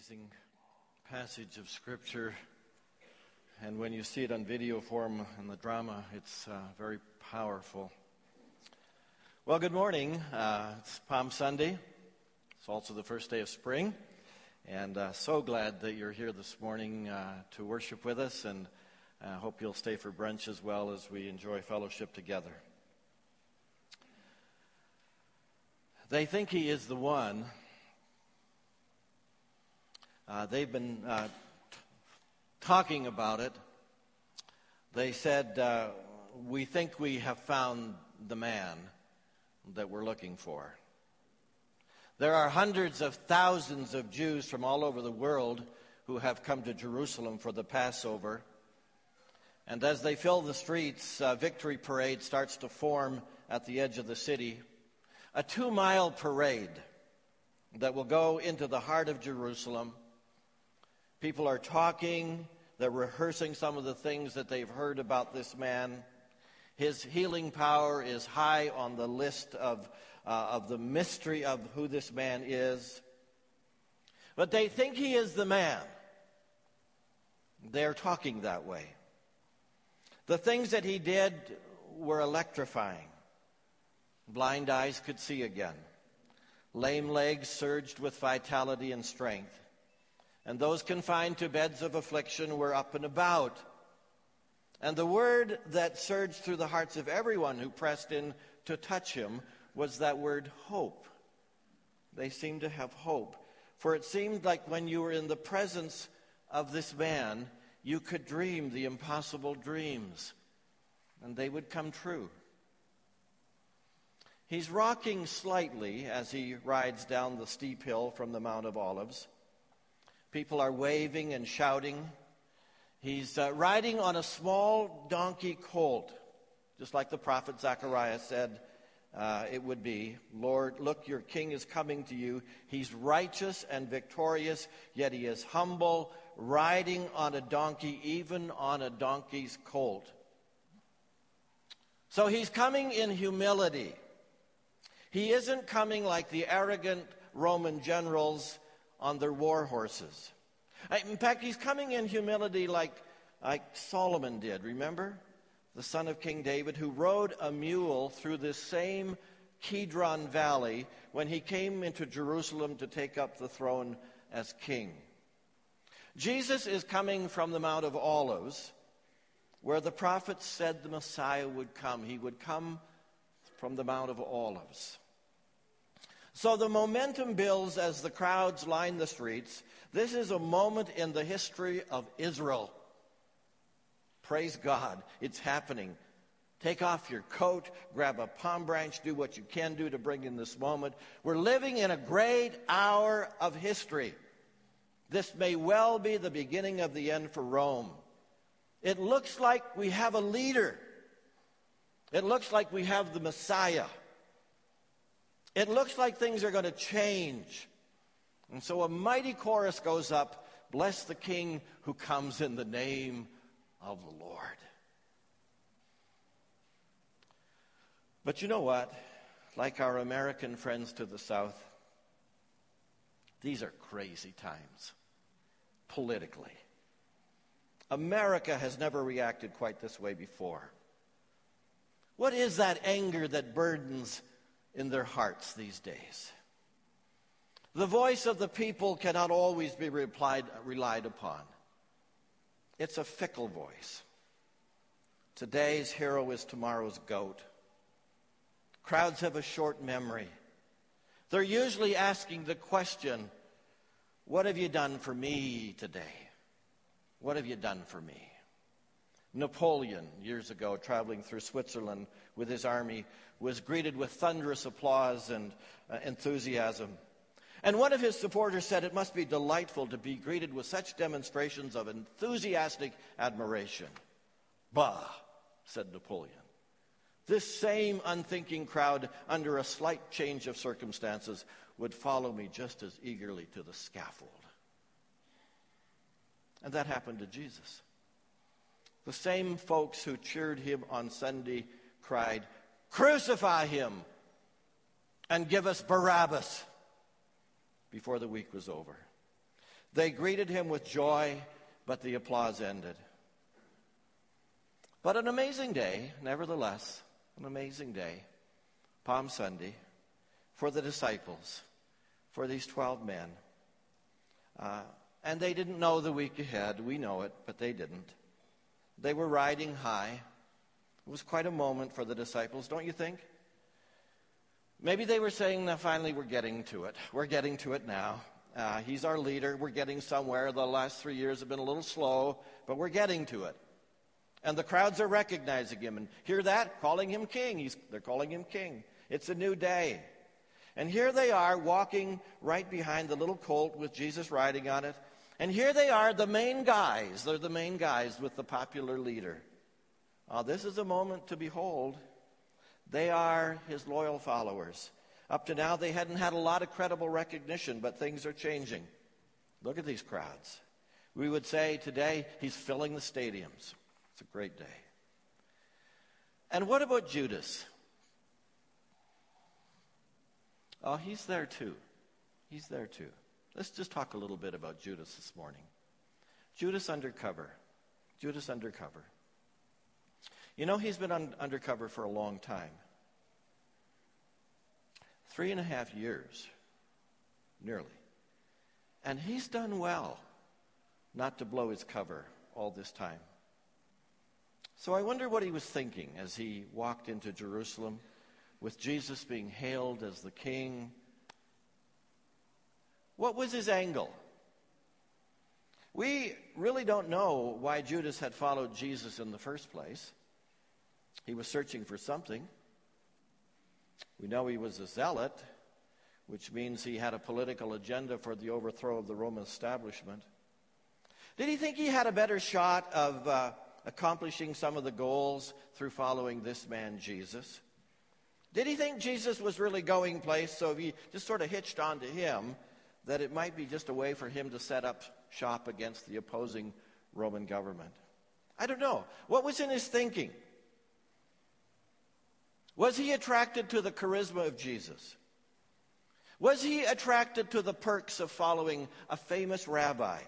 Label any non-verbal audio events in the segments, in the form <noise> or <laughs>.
amazing passage of Scripture. And when you see it on video form in the drama, it's uh, very powerful. Well, good morning. Uh, it's Palm Sunday. It's also the first day of spring. And uh, so glad that you're here this morning uh, to worship with us. And I hope you'll stay for brunch as well as we enjoy fellowship together. They think he is the one uh, they've been uh, talking about it. They said, uh, We think we have found the man that we're looking for. There are hundreds of thousands of Jews from all over the world who have come to Jerusalem for the Passover. And as they fill the streets, a victory parade starts to form at the edge of the city. A two mile parade that will go into the heart of Jerusalem People are talking, they're rehearsing some of the things that they've heard about this man. His healing power is high on the list of, uh, of the mystery of who this man is. But they think he is the man. They're talking that way. The things that he did were electrifying. Blind eyes could see again. Lame legs surged with vitality and strength and those confined to beds of affliction were up and about. And the word that surged through the hearts of everyone who pressed in to touch him was that word hope. They seemed to have hope. For it seemed like when you were in the presence of this man, you could dream the impossible dreams, and they would come true. He's rocking slightly as he rides down the steep hill from the Mount of Olives. People are waving and shouting. He's uh, riding on a small donkey colt, just like the prophet Zechariah said uh, it would be. Lord, look, your king is coming to you. He's righteous and victorious, yet he is humble, riding on a donkey, even on a donkey's colt. So he's coming in humility. He isn't coming like the arrogant Roman generals on their war horses. In fact, he's coming in humility like, like Solomon did, remember? The son of King David, who rode a mule through this same Kidron Valley when he came into Jerusalem to take up the throne as king. Jesus is coming from the Mount of Olives, where the prophets said the Messiah would come. He would come from the Mount of Olives. So the momentum builds as the crowds line the streets. This is a moment in the history of Israel. Praise God, it's happening. Take off your coat, grab a palm branch, do what you can do to bring in this moment. We're living in a great hour of history. This may well be the beginning of the end for Rome. It looks like we have a leader. It looks like we have the Messiah. It looks like things are going to change. And so a mighty chorus goes up Bless the King who comes in the name of the Lord. But you know what? Like our American friends to the south, these are crazy times politically. America has never reacted quite this way before. What is that anger that burdens in their hearts these days. The voice of the people cannot always be replied, relied upon. It's a fickle voice. Today's hero is tomorrow's goat. Crowds have a short memory. They're usually asking the question, What have you done for me today? What have you done for me? Napoleon, years ago, traveling through Switzerland with his army, was greeted with thunderous applause and uh, enthusiasm. And one of his supporters said it must be delightful to be greeted with such demonstrations of enthusiastic admiration. Bah, said Napoleon. This same unthinking crowd, under a slight change of circumstances, would follow me just as eagerly to the scaffold. And that happened to Jesus. The same folks who cheered him on Sunday cried, Crucify him and give us Barabbas before the week was over. They greeted him with joy, but the applause ended. But an amazing day, nevertheless, an amazing day, Palm Sunday, for the disciples, for these 12 men. Uh, and they didn't know the week ahead. We know it, but they didn't. They were riding high. It was quite a moment for the disciples, don't you think? Maybe they were saying, now finally we're getting to it. We're getting to it now. Uh, he's our leader. We're getting somewhere. The last three years have been a little slow, but we're getting to it. And the crowds are recognizing him. And hear that? Calling him king. He's, they're calling him king. It's a new day. And here they are walking right behind the little colt with Jesus riding on it. And here they are, the main guys. They're the main guys with the popular leader. Uh, this is a moment to behold. They are his loyal followers. Up to now, they hadn't had a lot of credible recognition, but things are changing. Look at these crowds. We would say today, he's filling the stadiums. It's a great day. And what about Judas? Oh, he's there too. He's there too. Let's just talk a little bit about Judas this morning. Judas undercover. Judas undercover. You know, he's been un- undercover for a long time. Three and a half years, nearly. And he's done well not to blow his cover all this time. So I wonder what he was thinking as he walked into Jerusalem with Jesus being hailed as the king. What was his angle? We really don't know why Judas had followed Jesus in the first place. He was searching for something. We know he was a zealot, which means he had a political agenda for the overthrow of the Roman establishment. Did he think he had a better shot of uh, accomplishing some of the goals through following this man, Jesus? Did he think Jesus was really going place, so he just sort of hitched onto him, that it might be just a way for him to set up shop against the opposing Roman government? I don't know. What was in his thinking? Was he attracted to the charisma of Jesus? Was he attracted to the perks of following a famous rabbi?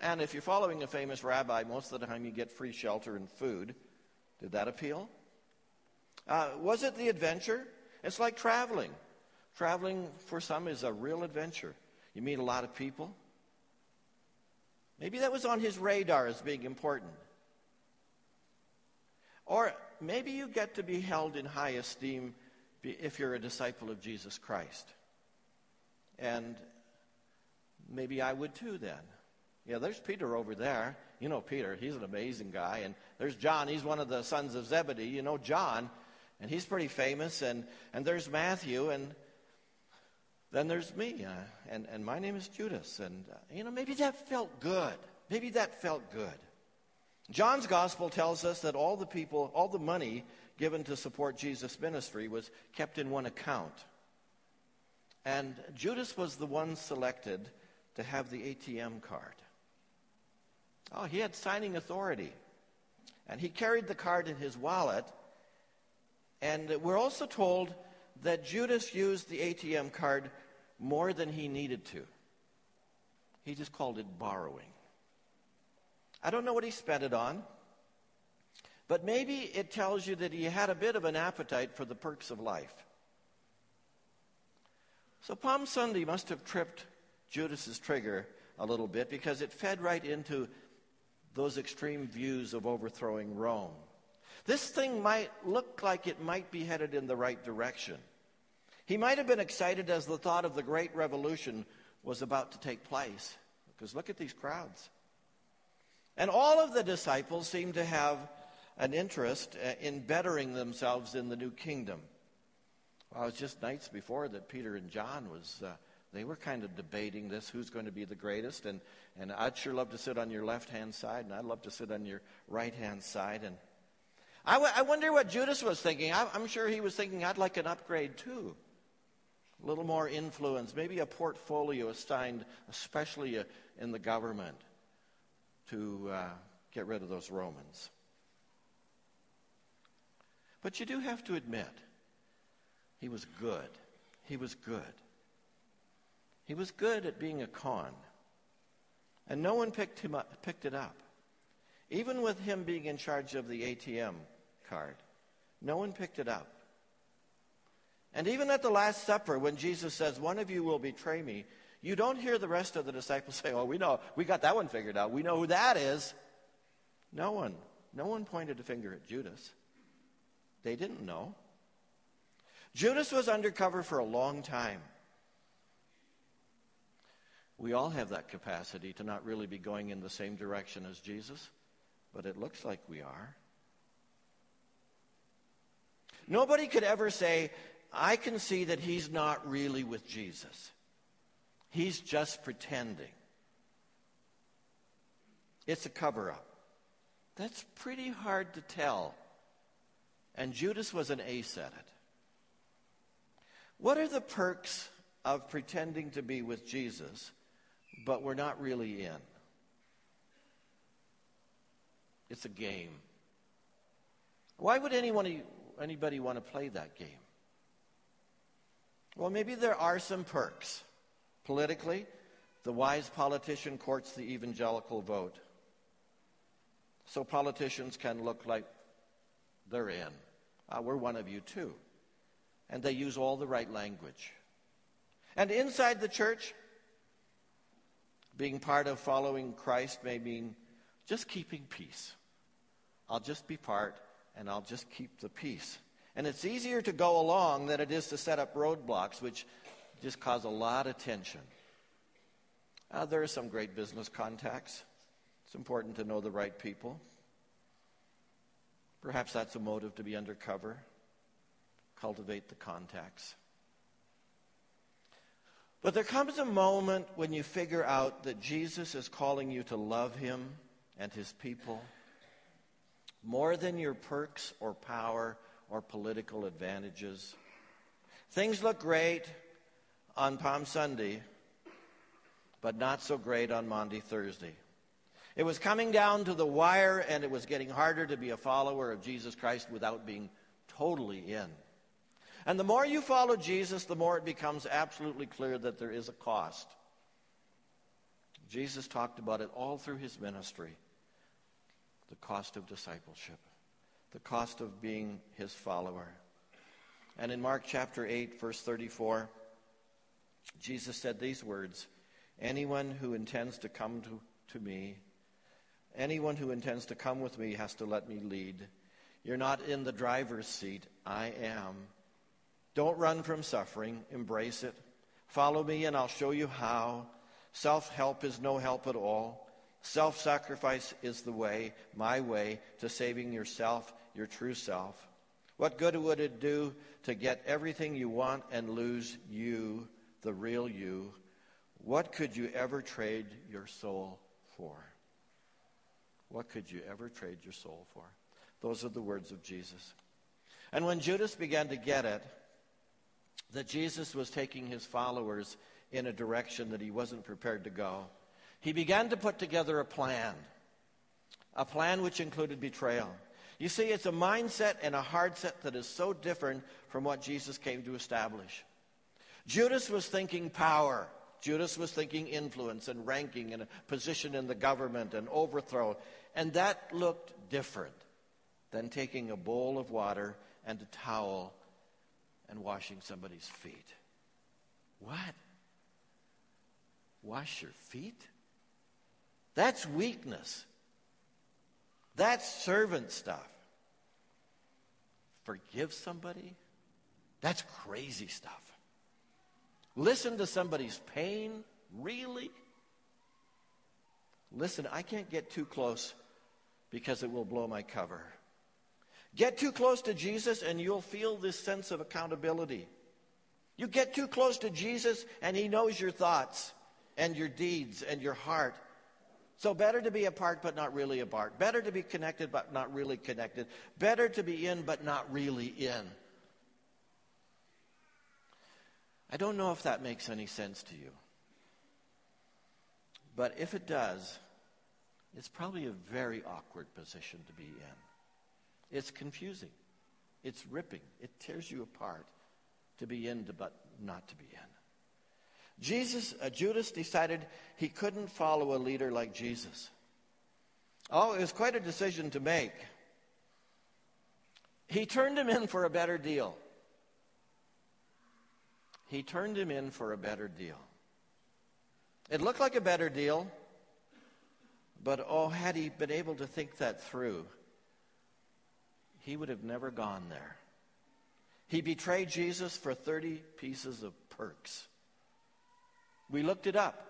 And if you're following a famous rabbi, most of the time you get free shelter and food. Did that appeal? Uh, was it the adventure? It's like traveling. Traveling for some is a real adventure. You meet a lot of people. Maybe that was on his radar as being important. Or maybe you get to be held in high esteem if you're a disciple of Jesus Christ. And maybe I would too then. Yeah, there's Peter over there. You know Peter, he's an amazing guy. And there's John, he's one of the sons of Zebedee. You know John, and he's pretty famous. And, and there's Matthew, and then there's me. Uh, and, and my name is Judas. And, uh, you know, maybe that felt good. Maybe that felt good. John's gospel tells us that all the people, all the money given to support Jesus' ministry was kept in one account. And Judas was the one selected to have the ATM card. Oh, he had signing authority. And he carried the card in his wallet. And we're also told that Judas used the ATM card more than he needed to. He just called it borrowing. I don't know what he spent it on, but maybe it tells you that he had a bit of an appetite for the perks of life. So Palm Sunday must have tripped Judas's trigger a little bit because it fed right into those extreme views of overthrowing Rome. This thing might look like it might be headed in the right direction. He might have been excited as the thought of the great revolution was about to take place. Because look at these crowds. And all of the disciples seem to have an interest uh, in bettering themselves in the new kingdom. Well, it was just nights before that Peter and John was, uh, they were kind of debating this, who's going to be the greatest. And, and I'd sure love to sit on your left-hand side, and I'd love to sit on your right-hand side. And I, w- I wonder what Judas was thinking. I, I'm sure he was thinking, I'd like an upgrade too. A little more influence, maybe a portfolio assigned, especially uh, in the government to uh, get rid of those Romans. But you do have to admit, he was good. He was good. He was good at being a con. And no one picked, him up, picked it up. Even with him being in charge of the ATM card, no one picked it up. And even at the Last Supper, when Jesus says, One of you will betray me, you don't hear the rest of the disciples say, Oh, we know, we got that one figured out. We know who that is. No one, no one pointed a finger at Judas. They didn't know. Judas was undercover for a long time. We all have that capacity to not really be going in the same direction as Jesus, but it looks like we are. Nobody could ever say, I can see that he's not really with Jesus. He's just pretending. It's a cover up. That's pretty hard to tell. And Judas was an ace at it. What are the perks of pretending to be with Jesus, but we're not really in? It's a game. Why would anyone, anybody want to play that game? Well, maybe there are some perks. Politically, the wise politician courts the evangelical vote. So politicians can look like they're in. Uh, we're one of you too. And they use all the right language. And inside the church, being part of following Christ may mean just keeping peace. I'll just be part and I'll just keep the peace. And it's easier to go along than it is to set up roadblocks, which just cause a lot of tension. Uh, there are some great business contacts. It's important to know the right people. Perhaps that's a motive to be undercover. Cultivate the contacts. But there comes a moment when you figure out that Jesus is calling you to love him and his people more than your perks or power or political advantages. Things look great on Palm Sunday, but not so great on Maundy Thursday. It was coming down to the wire, and it was getting harder to be a follower of Jesus Christ without being totally in. And the more you follow Jesus, the more it becomes absolutely clear that there is a cost. Jesus talked about it all through his ministry the cost of discipleship the cost of being his follower. And in Mark chapter 8, verse 34, Jesus said these words Anyone who intends to come to, to me, anyone who intends to come with me has to let me lead. You're not in the driver's seat, I am. Don't run from suffering, embrace it. Follow me, and I'll show you how. Self help is no help at all. Self sacrifice is the way, my way, to saving yourself your true self? What good would it do to get everything you want and lose you, the real you? What could you ever trade your soul for? What could you ever trade your soul for? Those are the words of Jesus. And when Judas began to get it, that Jesus was taking his followers in a direction that he wasn't prepared to go, he began to put together a plan, a plan which included betrayal. You see, it's a mindset and a heart set that is so different from what Jesus came to establish. Judas was thinking power. Judas was thinking influence and ranking and a position in the government and overthrow. And that looked different than taking a bowl of water and a towel and washing somebody's feet. What? Wash your feet? That's weakness. That's servant stuff. Forgive somebody? That's crazy stuff. Listen to somebody's pain? Really? Listen, I can't get too close because it will blow my cover. Get too close to Jesus and you'll feel this sense of accountability. You get too close to Jesus and he knows your thoughts and your deeds and your heart so better to be apart but not really apart. Better to be connected but not really connected. Better to be in but not really in. I don't know if that makes any sense to you. But if it does, it's probably a very awkward position to be in. It's confusing. It's ripping. It tears you apart to be in but not to be in. Jesus, uh, Judas decided he couldn't follow a leader like Jesus. Oh, it was quite a decision to make. He turned him in for a better deal. He turned him in for a better deal. It looked like a better deal, but oh, had he been able to think that through, he would have never gone there. He betrayed Jesus for 30 pieces of perks. We looked it up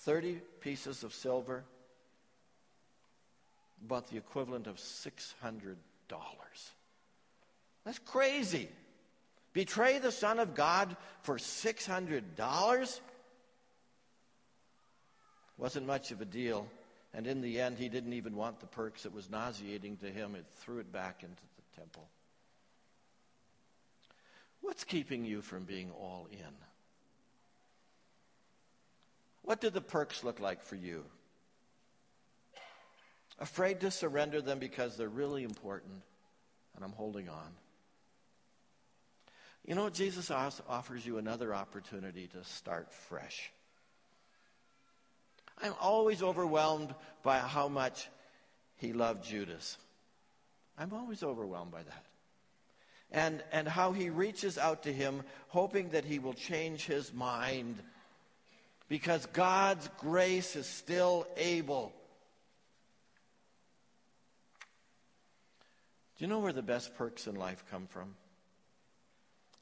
30 pieces of silver, about the equivalent of $600. That's crazy. Betray the Son of God for $600? Wasn't much of a deal. And in the end, he didn't even want the perks. It was nauseating to him. It threw it back into the temple. What's keeping you from being all in? What do the perks look like for you? Afraid to surrender them because they're really important and I'm holding on. You know, Jesus offers you another opportunity to start fresh. I'm always overwhelmed by how much he loved Judas. I'm always overwhelmed by that. And, and how he reaches out to him, hoping that he will change his mind. Because God's grace is still able. Do you know where the best perks in life come from?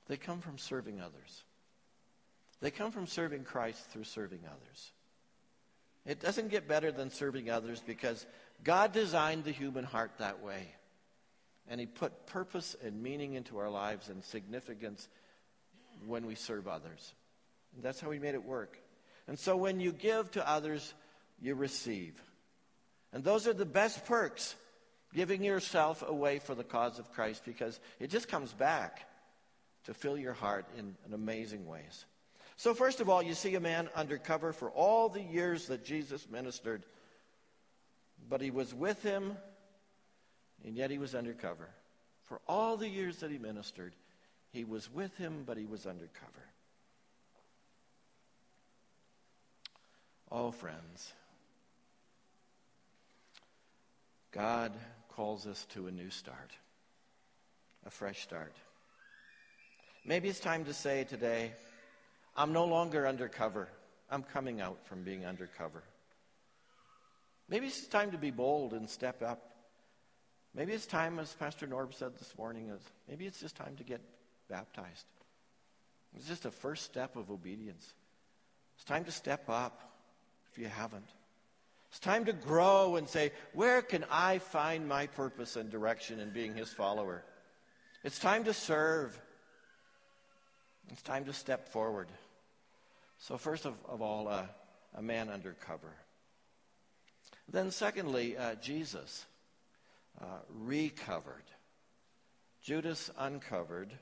They come from serving others. They come from serving Christ through serving others. It doesn't get better than serving others because God designed the human heart that way. And He put purpose and meaning into our lives and significance when we serve others. And that's how He made it work. And so when you give to others, you receive. And those are the best perks, giving yourself away for the cause of Christ, because it just comes back to fill your heart in, in amazing ways. So, first of all, you see a man undercover for all the years that Jesus ministered, but he was with him, and yet he was undercover. For all the years that he ministered, he was with him, but he was undercover. Oh, friends, God calls us to a new start, a fresh start. Maybe it's time to say today, I'm no longer undercover. I'm coming out from being undercover. Maybe it's time to be bold and step up. Maybe it's time, as Pastor Norb said this morning, is maybe it's just time to get baptized. It's just a first step of obedience. It's time to step up if you haven't. It's time to grow and say, where can I find my purpose and direction in being his follower? It's time to serve. It's time to step forward. So, first of, of all, uh, a man undercover. Then, secondly, uh, Jesus uh, recovered. Judas uncovered,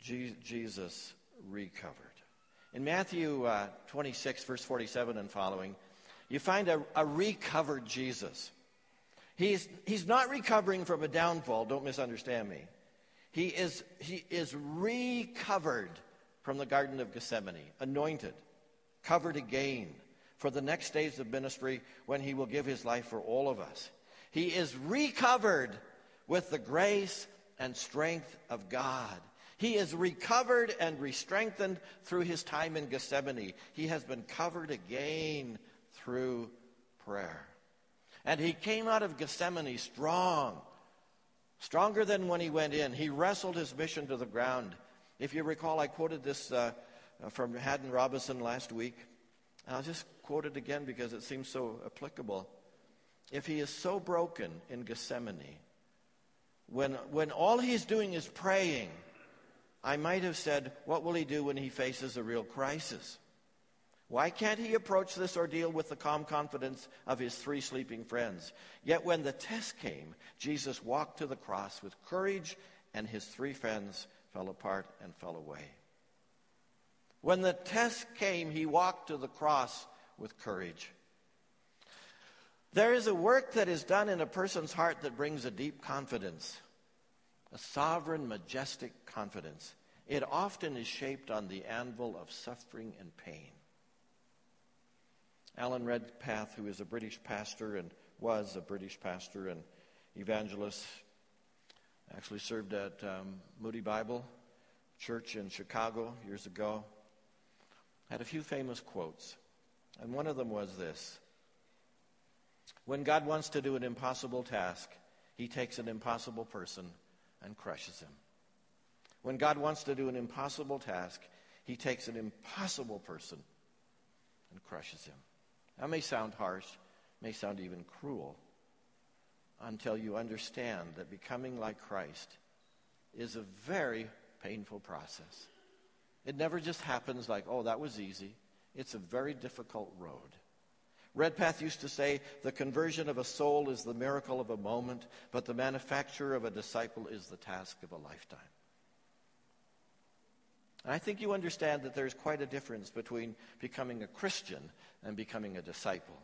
G- Jesus recovered. In Matthew uh, 26, verse 47 and following, you find a, a recovered Jesus. He's, he's not recovering from a downfall, don't misunderstand me. He is, he is recovered from the Garden of Gethsemane, anointed, covered again for the next days of ministry when he will give his life for all of us. He is recovered with the grace and strength of God. He is recovered and re-strengthened through his time in Gethsemane. He has been covered again through prayer. And he came out of Gethsemane strong, stronger than when he went in. He wrestled his mission to the ground. If you recall, I quoted this uh, from Haddon Robinson last week. I'll just quote it again because it seems so applicable. If he is so broken in Gethsemane, when, when all he's doing is praying, I might have said, What will he do when he faces a real crisis? Why can't he approach this ordeal with the calm confidence of his three sleeping friends? Yet when the test came, Jesus walked to the cross with courage, and his three friends fell apart and fell away. When the test came, he walked to the cross with courage. There is a work that is done in a person's heart that brings a deep confidence, a sovereign, majestic confidence. it often is shaped on the anvil of suffering and pain. Alan Redpath, who is a British pastor and was a British pastor and evangelist, actually served at um, Moody Bible Church in Chicago years ago, had a few famous quotes. And one of them was this When God wants to do an impossible task, he takes an impossible person and crushes him. When God wants to do an impossible task, he takes an impossible person and crushes him. That may sound harsh, may sound even cruel, until you understand that becoming like Christ is a very painful process. It never just happens like, oh, that was easy. It's a very difficult road. Redpath used to say, the conversion of a soul is the miracle of a moment, but the manufacture of a disciple is the task of a lifetime. And I think you understand that there's quite a difference between becoming a Christian and becoming a disciple.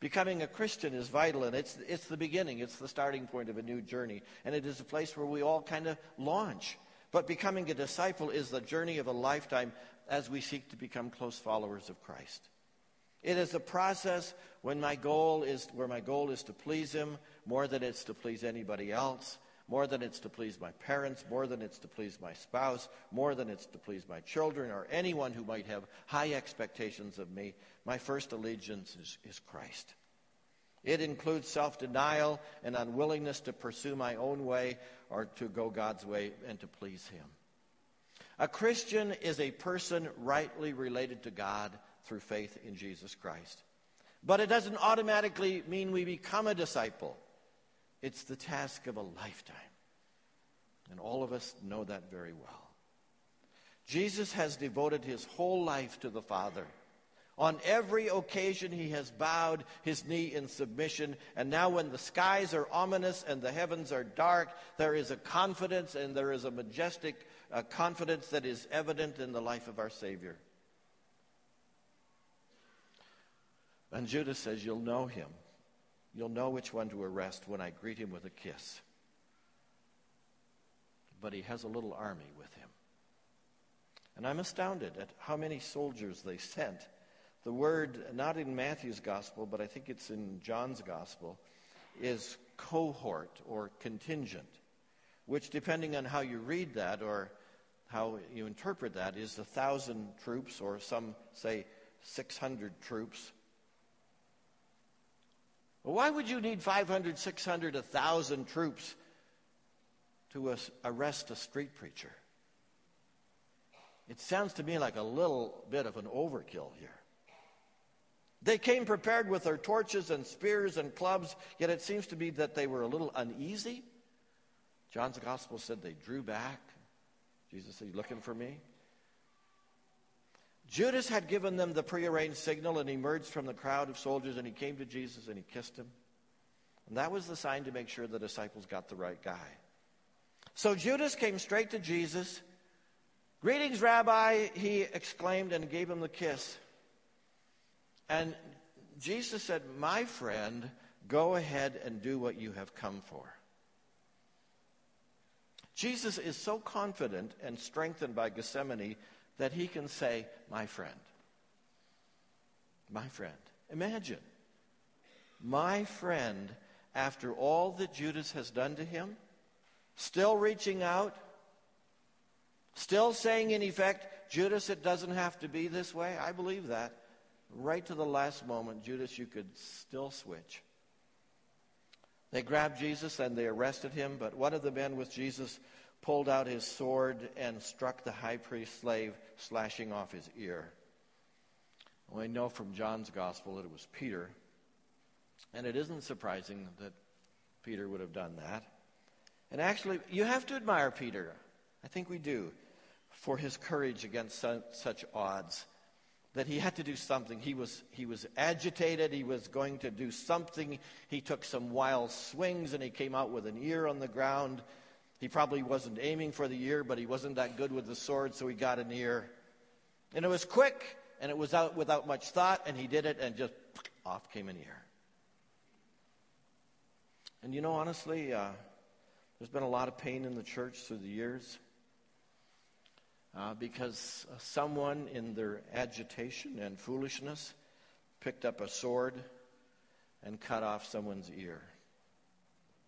Becoming a Christian is vital, and it's, it's the beginning, it's the starting point of a new journey, and it is a place where we all kind of launch. But becoming a disciple is the journey of a lifetime as we seek to become close followers of Christ. It is a process when my goal is, where my goal is to please Him more than it's to please anybody else, more than it's to please my parents, more than it's to please my spouse, more than it's to please my children or anyone who might have high expectations of me. My first allegiance is, is Christ. It includes self denial and unwillingness to pursue my own way or to go God's way and to please Him. A Christian is a person rightly related to God through faith in Jesus Christ. But it doesn't automatically mean we become a disciple. It's the task of a lifetime. And all of us know that very well. Jesus has devoted his whole life to the Father. On every occasion, he has bowed his knee in submission. And now, when the skies are ominous and the heavens are dark, there is a confidence and there is a majestic uh, confidence that is evident in the life of our Savior. And Judas says, You'll know him. You'll know which one to arrest when I greet him with a kiss. But he has a little army with him. And I'm astounded at how many soldiers they sent. The word, not in Matthew's gospel, but I think it's in John's gospel, is cohort or contingent, which, depending on how you read that or how you interpret that, is a thousand troops, or some say 600 troops well, why would you need 500, 600, 1,000 troops to arrest a street preacher? It sounds to me like a little bit of an overkill here. They came prepared with their torches and spears and clubs, yet it seems to me that they were a little uneasy. John's gospel said they drew back. Jesus said, You looking for me? Judas had given them the prearranged signal and emerged from the crowd of soldiers and he came to Jesus and he kissed him. And that was the sign to make sure the disciples got the right guy. So Judas came straight to Jesus. Greetings, Rabbi, he exclaimed and gave him the kiss. And Jesus said, My friend, go ahead and do what you have come for. Jesus is so confident and strengthened by Gethsemane that he can say, My friend. My friend. Imagine. My friend, after all that Judas has done to him, still reaching out, still saying, in effect, Judas, it doesn't have to be this way. I believe that. Right to the last moment, Judas, you could still switch. They grabbed Jesus and they arrested him, but one of the men with Jesus pulled out his sword and struck the high priest's slave, slashing off his ear. We know from John's gospel that it was Peter, and it isn't surprising that Peter would have done that. And actually, you have to admire Peter. I think we do, for his courage against such odds. That he had to do something. He was, he was agitated. He was going to do something. He took some wild swings and he came out with an ear on the ground. He probably wasn't aiming for the ear, but he wasn't that good with the sword, so he got an ear. And it was quick, and it was out without much thought, and he did it, and just off came an ear. And you know, honestly, uh, there's been a lot of pain in the church through the years. uh, because someone in their agitation and foolishness picked up a sword and cut off someone's ear.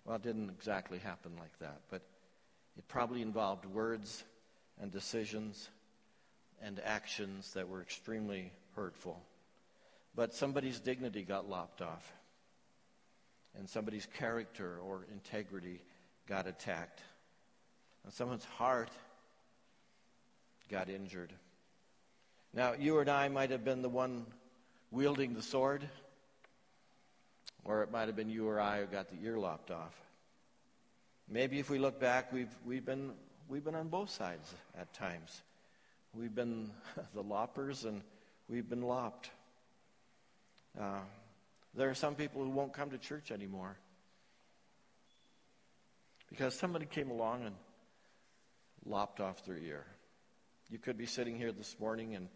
Well, it didn't exactly happen like that, but it probably involved words and decisions and actions that were extremely hurtful. But somebody's dignity got lopped off, and somebody's character or integrity got attacked, and someone's heart got injured. Now, you and I might have been the one wielding the sword, or it might have been you or I who got the ear lopped off. Maybe if we look back, we've, we've, been, we've been on both sides at times. We've been <laughs> the loppers and we've been lopped. Uh, there are some people who won't come to church anymore because somebody came along and lopped off their ear. You could be sitting here this morning, and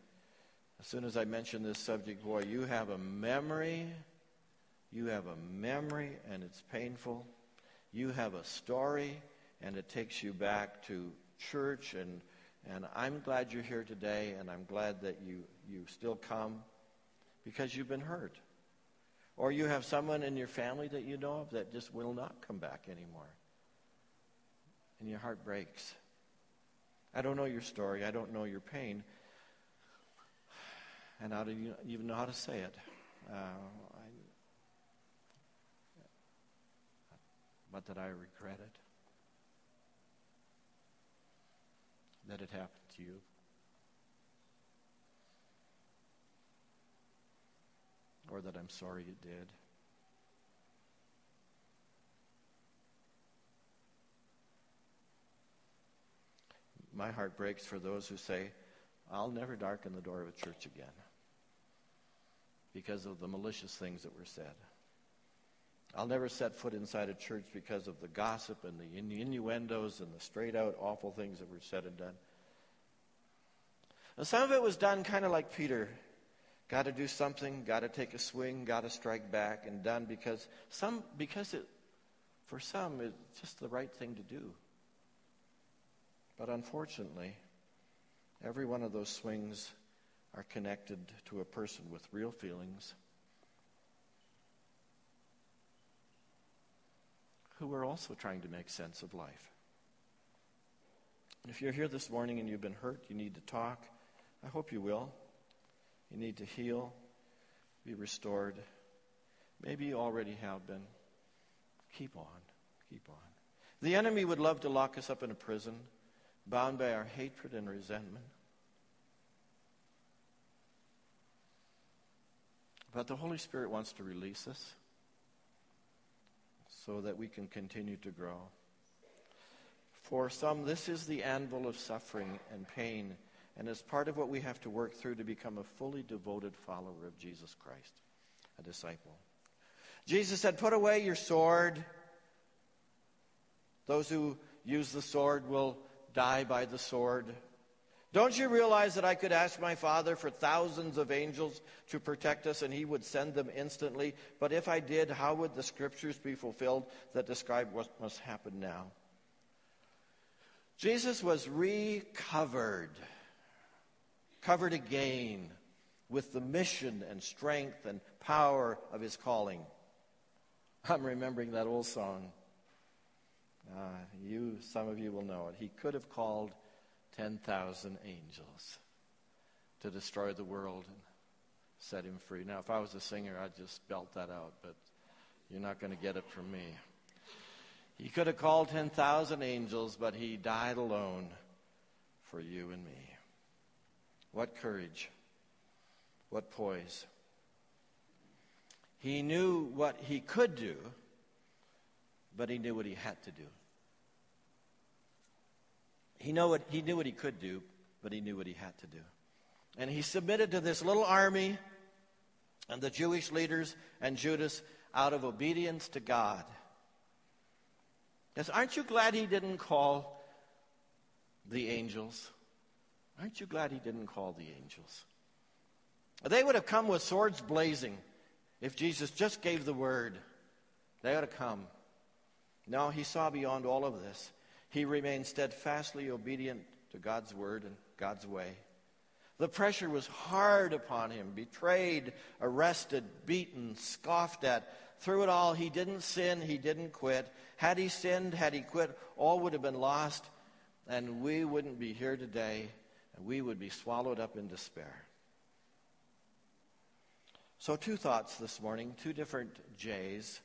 as soon as I mention this subject, boy, you have a memory. You have a memory, and it's painful. You have a story, and it takes you back to church. And, and I'm glad you're here today, and I'm glad that you, you still come because you've been hurt. Or you have someone in your family that you know of that just will not come back anymore. And your heart breaks. I don't know your story. I don't know your pain. And I don't even know how to say it. Uh, I, but that I regret it. That it happened to you. Or that I'm sorry it did. my heart breaks for those who say, I'll never darken the door of a church again because of the malicious things that were said. I'll never set foot inside a church because of the gossip and the innuendos and the straight out awful things that were said and done. And some of it was done kind of like Peter. Got to do something, got to take a swing, got to strike back, and done because some because it for some it's just the right thing to do. But unfortunately, every one of those swings are connected to a person with real feelings who are also trying to make sense of life. If you're here this morning and you've been hurt, you need to talk. I hope you will. You need to heal, be restored. Maybe you already have been. Keep on. Keep on. The enemy would love to lock us up in a prison bound by our hatred and resentment. But the Holy Spirit wants to release us so that we can continue to grow. For some, this is the anvil of suffering and pain, and it's part of what we have to work through to become a fully devoted follower of Jesus Christ, a disciple. Jesus said, Put away your sword. Those who use the sword will die by the sword? Don't you realize that I could ask my Father for thousands of angels to protect us and he would send them instantly? But if I did, how would the scriptures be fulfilled that describe what must happen now? Jesus was recovered, covered again with the mission and strength and power of his calling. I'm remembering that old song. Uh, you, some of you will know it. He could have called 10,000 angels to destroy the world and set him free. Now, if I was a singer, I'd just belt that out, but you're not going to get it from me. He could have called 10,000 angels, but he died alone for you and me. What courage. What poise. He knew what he could do but he knew what he had to do. He, know what, he knew what he could do, but he knew what he had to do. And he submitted to this little army and the Jewish leaders and Judas out of obedience to God. Yes, aren't you glad he didn't call the angels? Aren't you glad he didn't call the angels? They would have come with swords blazing if Jesus just gave the word. They would have come. No, he saw beyond all of this. He remained steadfastly obedient to God's word, and God's way. The pressure was hard upon him betrayed, arrested, beaten, scoffed at. Through it all, he didn't sin, he didn't quit. Had he sinned, had he quit, all would have been lost, and we wouldn't be here today, and we would be swallowed up in despair. So, two thoughts this morning, two different J's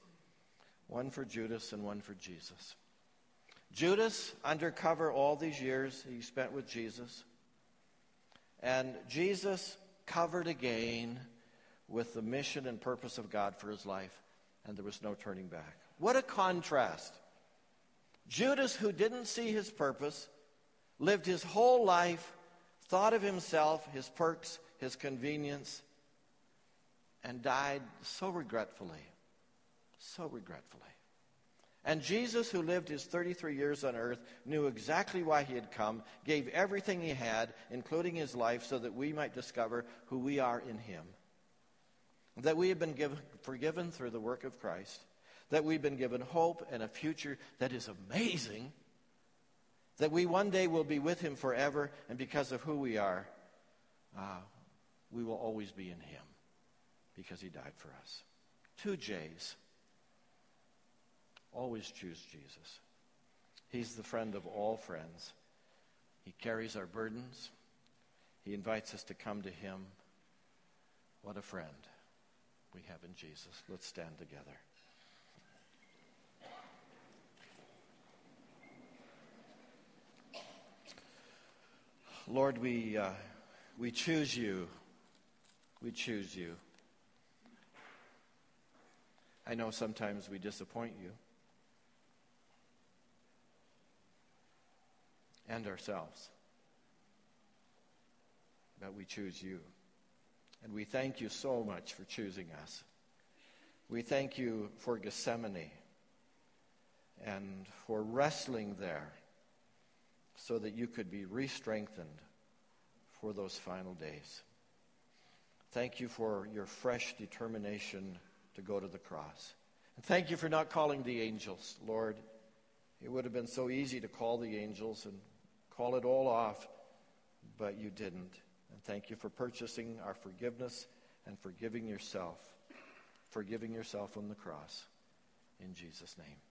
one for Judas and one for Jesus. Judas, undercover all these years he spent with Jesus. And Jesus covered again with the mission and purpose of God for his life, and there was no turning back. What a contrast. Judas, who didn't see his purpose, lived his whole life, thought of himself, his perks, his convenience, and died so regretfully. So regretfully. And Jesus, who lived his 33 years on earth, knew exactly why he had come, gave everything he had, including his life, so that we might discover who we are in him. That we have been given, forgiven through the work of Christ. That we've been given hope and a future that is amazing. That we one day will be with him forever, and because of who we are, uh, we will always be in him because he died for us. Two J's. Always choose Jesus. He's the friend of all friends. He carries our burdens. He invites us to come to him. What a friend we have in Jesus. Let's stand together. Lord, we, uh, we choose you. We choose you. I know sometimes we disappoint you. And ourselves. But we choose you. And we thank you so much for choosing us. We thank you for Gethsemane and for wrestling there so that you could be re strengthened for those final days. Thank you for your fresh determination to go to the cross. And thank you for not calling the angels, Lord. It would have been so easy to call the angels and call it all off, but you didn't. And thank you for purchasing our forgiveness and forgiving yourself, forgiving yourself on the cross. In Jesus' name.